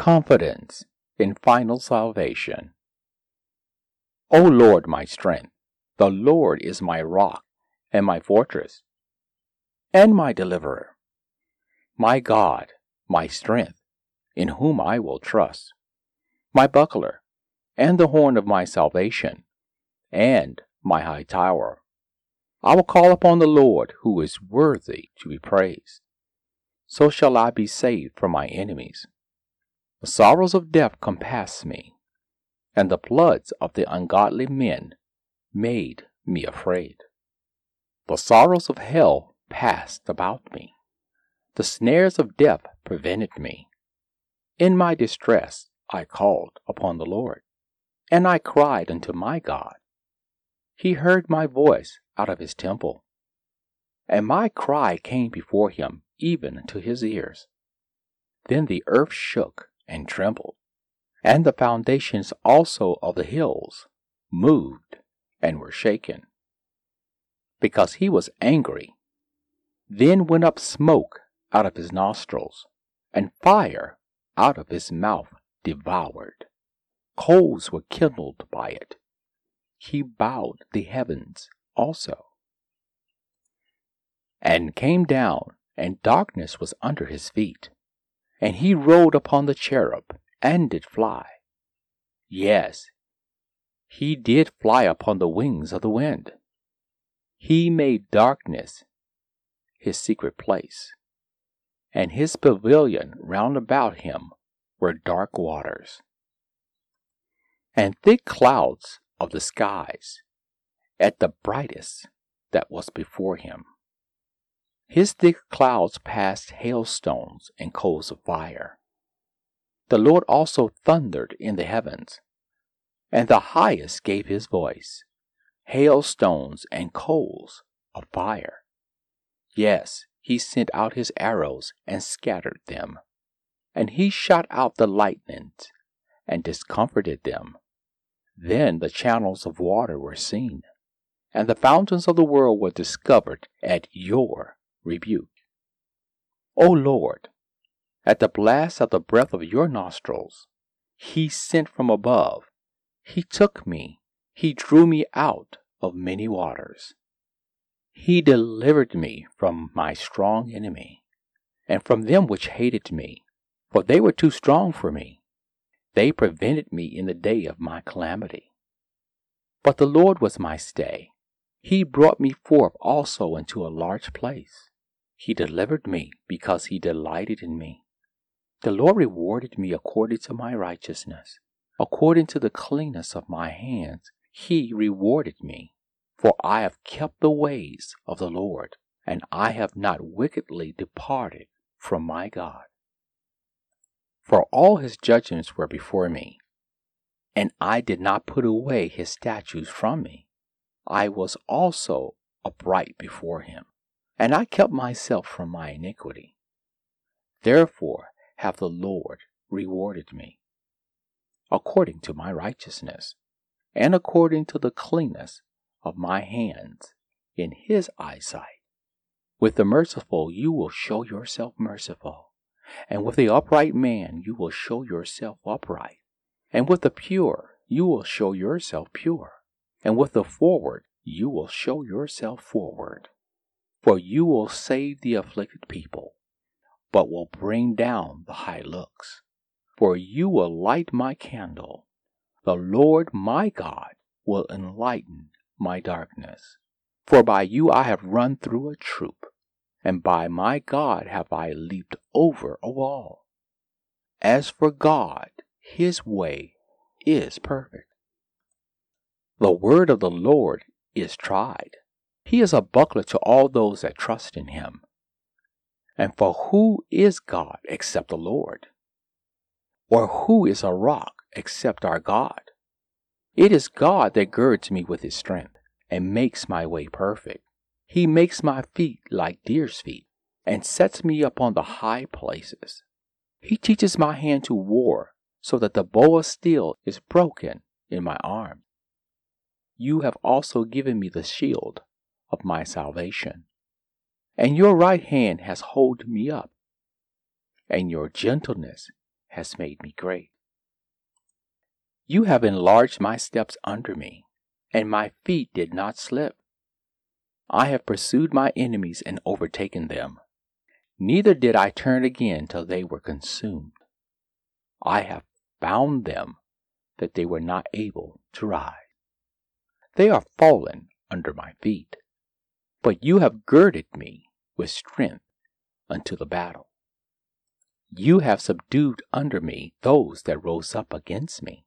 Confidence in final salvation. O Lord, my strength, the Lord is my rock and my fortress, and my deliverer, my God, my strength, in whom I will trust, my buckler, and the horn of my salvation, and my high tower. I will call upon the Lord, who is worthy to be praised. So shall I be saved from my enemies. The sorrows of death compassed me, and the floods of the ungodly men made me afraid. The sorrows of hell passed about me. The snares of death prevented me. In my distress I called upon the Lord, and I cried unto my God. He heard my voice out of his temple, and my cry came before him even to his ears. Then the earth shook and trembled, and the foundations also of the hills moved and were shaken. Because he was angry, then went up smoke out of his nostrils, and fire out of his mouth devoured. Coals were kindled by it. He bowed the heavens also, and came down, and darkness was under his feet. And he rode upon the cherub, and did fly. Yes, he did fly upon the wings of the wind. He made darkness his secret place, and his pavilion round about him were dark waters, and thick clouds of the skies at the brightest that was before him. His thick clouds passed hailstones and coals of fire. The Lord also thundered in the heavens, and the highest gave his voice, hailstones and coals of fire. Yes, he sent out his arrows and scattered them, and he shot out the lightnings and discomforted them. Then the channels of water were seen, and the fountains of the world were discovered at your rebuke. O Lord, at the blast of the breath of your nostrils, he sent from above. He took me, he drew me out of many waters. He delivered me from my strong enemy, and from them which hated me, for they were too strong for me. They prevented me in the day of my calamity. But the Lord was my stay. He brought me forth also into a large place. He delivered me because he delighted in me. The Lord rewarded me according to my righteousness. According to the cleanness of my hands, he rewarded me. For I have kept the ways of the Lord, and I have not wickedly departed from my God. For all his judgments were before me, and I did not put away his statutes from me. I was also upright before him, and I kept myself from my iniquity. Therefore hath the Lord rewarded me, according to my righteousness, and according to the cleanness of my hands in his eyesight. With the merciful you will show yourself merciful, and with the upright man you will show yourself upright, and with the pure you will show yourself pure, and with the forward you will show yourself forward. For you will save the afflicted people, but will bring down the high looks. For you will light my candle. The Lord my God will enlighten my darkness. For by you I have run through a troop, and by my God have I leaped over a wall. As for God, his way is perfect. The word of the Lord is tried. He is a buckler to all those that trust in him. And for who is God except the Lord? Or who is a rock except our God? It is God that girds me with his strength and makes my way perfect. He makes my feet like deer's feet and sets me upon the high places. He teaches my hand to war so that the bow of steel is broken in my arm. You have also given me the shield of my salvation, and your right hand has hold me up, and your gentleness has made me great. You have enlarged my steps under me, and my feet did not slip. I have pursued my enemies and overtaken them. Neither did I turn again till they were consumed. I have bound them that they were not able to rise. They are fallen under my feet. But you have girded me with strength unto the battle. You have subdued under me those that rose up against me.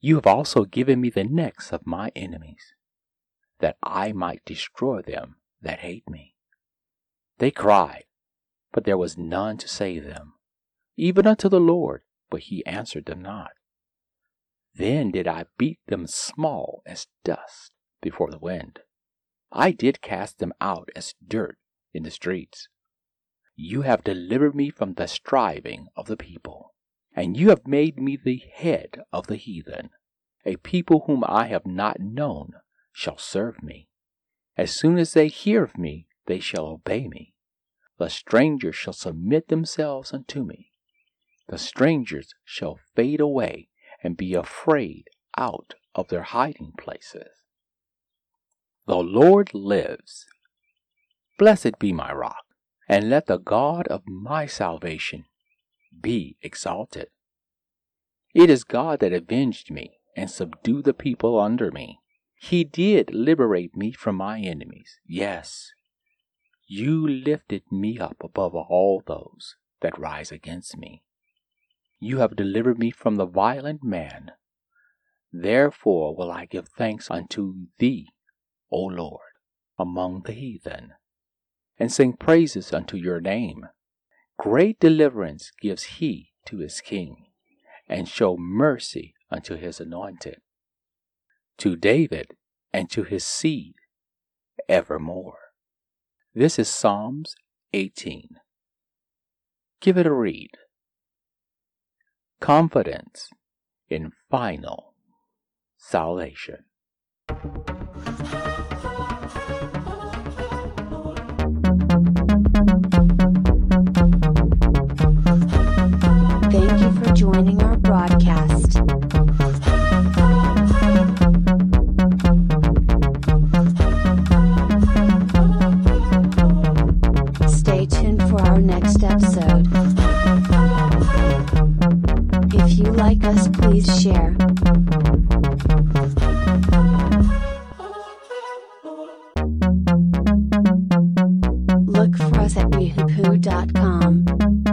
You have also given me the necks of my enemies, that I might destroy them that hate me. They cried, but there was none to save them, even unto the Lord, but he answered them not. Then did I beat them small as dust before the wind. I did cast them out as dirt in the streets. You have delivered me from the striving of the people, and you have made me the head of the heathen. A people whom I have not known shall serve me. As soon as they hear of me, they shall obey me. The strangers shall submit themselves unto me. The strangers shall fade away and be afraid out of their hiding places. The Lord lives. Blessed be my rock, and let the God of my salvation be exalted. It is God that avenged me and subdued the people under me. He did liberate me from my enemies. Yes, you lifted me up above all those that rise against me. You have delivered me from the violent man. Therefore will I give thanks unto thee, O Lord, among the heathen, and sing praises unto your name. Great deliverance gives he to his king, and show mercy unto his anointed, to David and to his seed evermore. This is Psalms 18. Give it a read. Confidence in final salvation. joining our broadcast. Stay tuned for our next episode. If you like us, please share. Look for us at wehoopoo.com.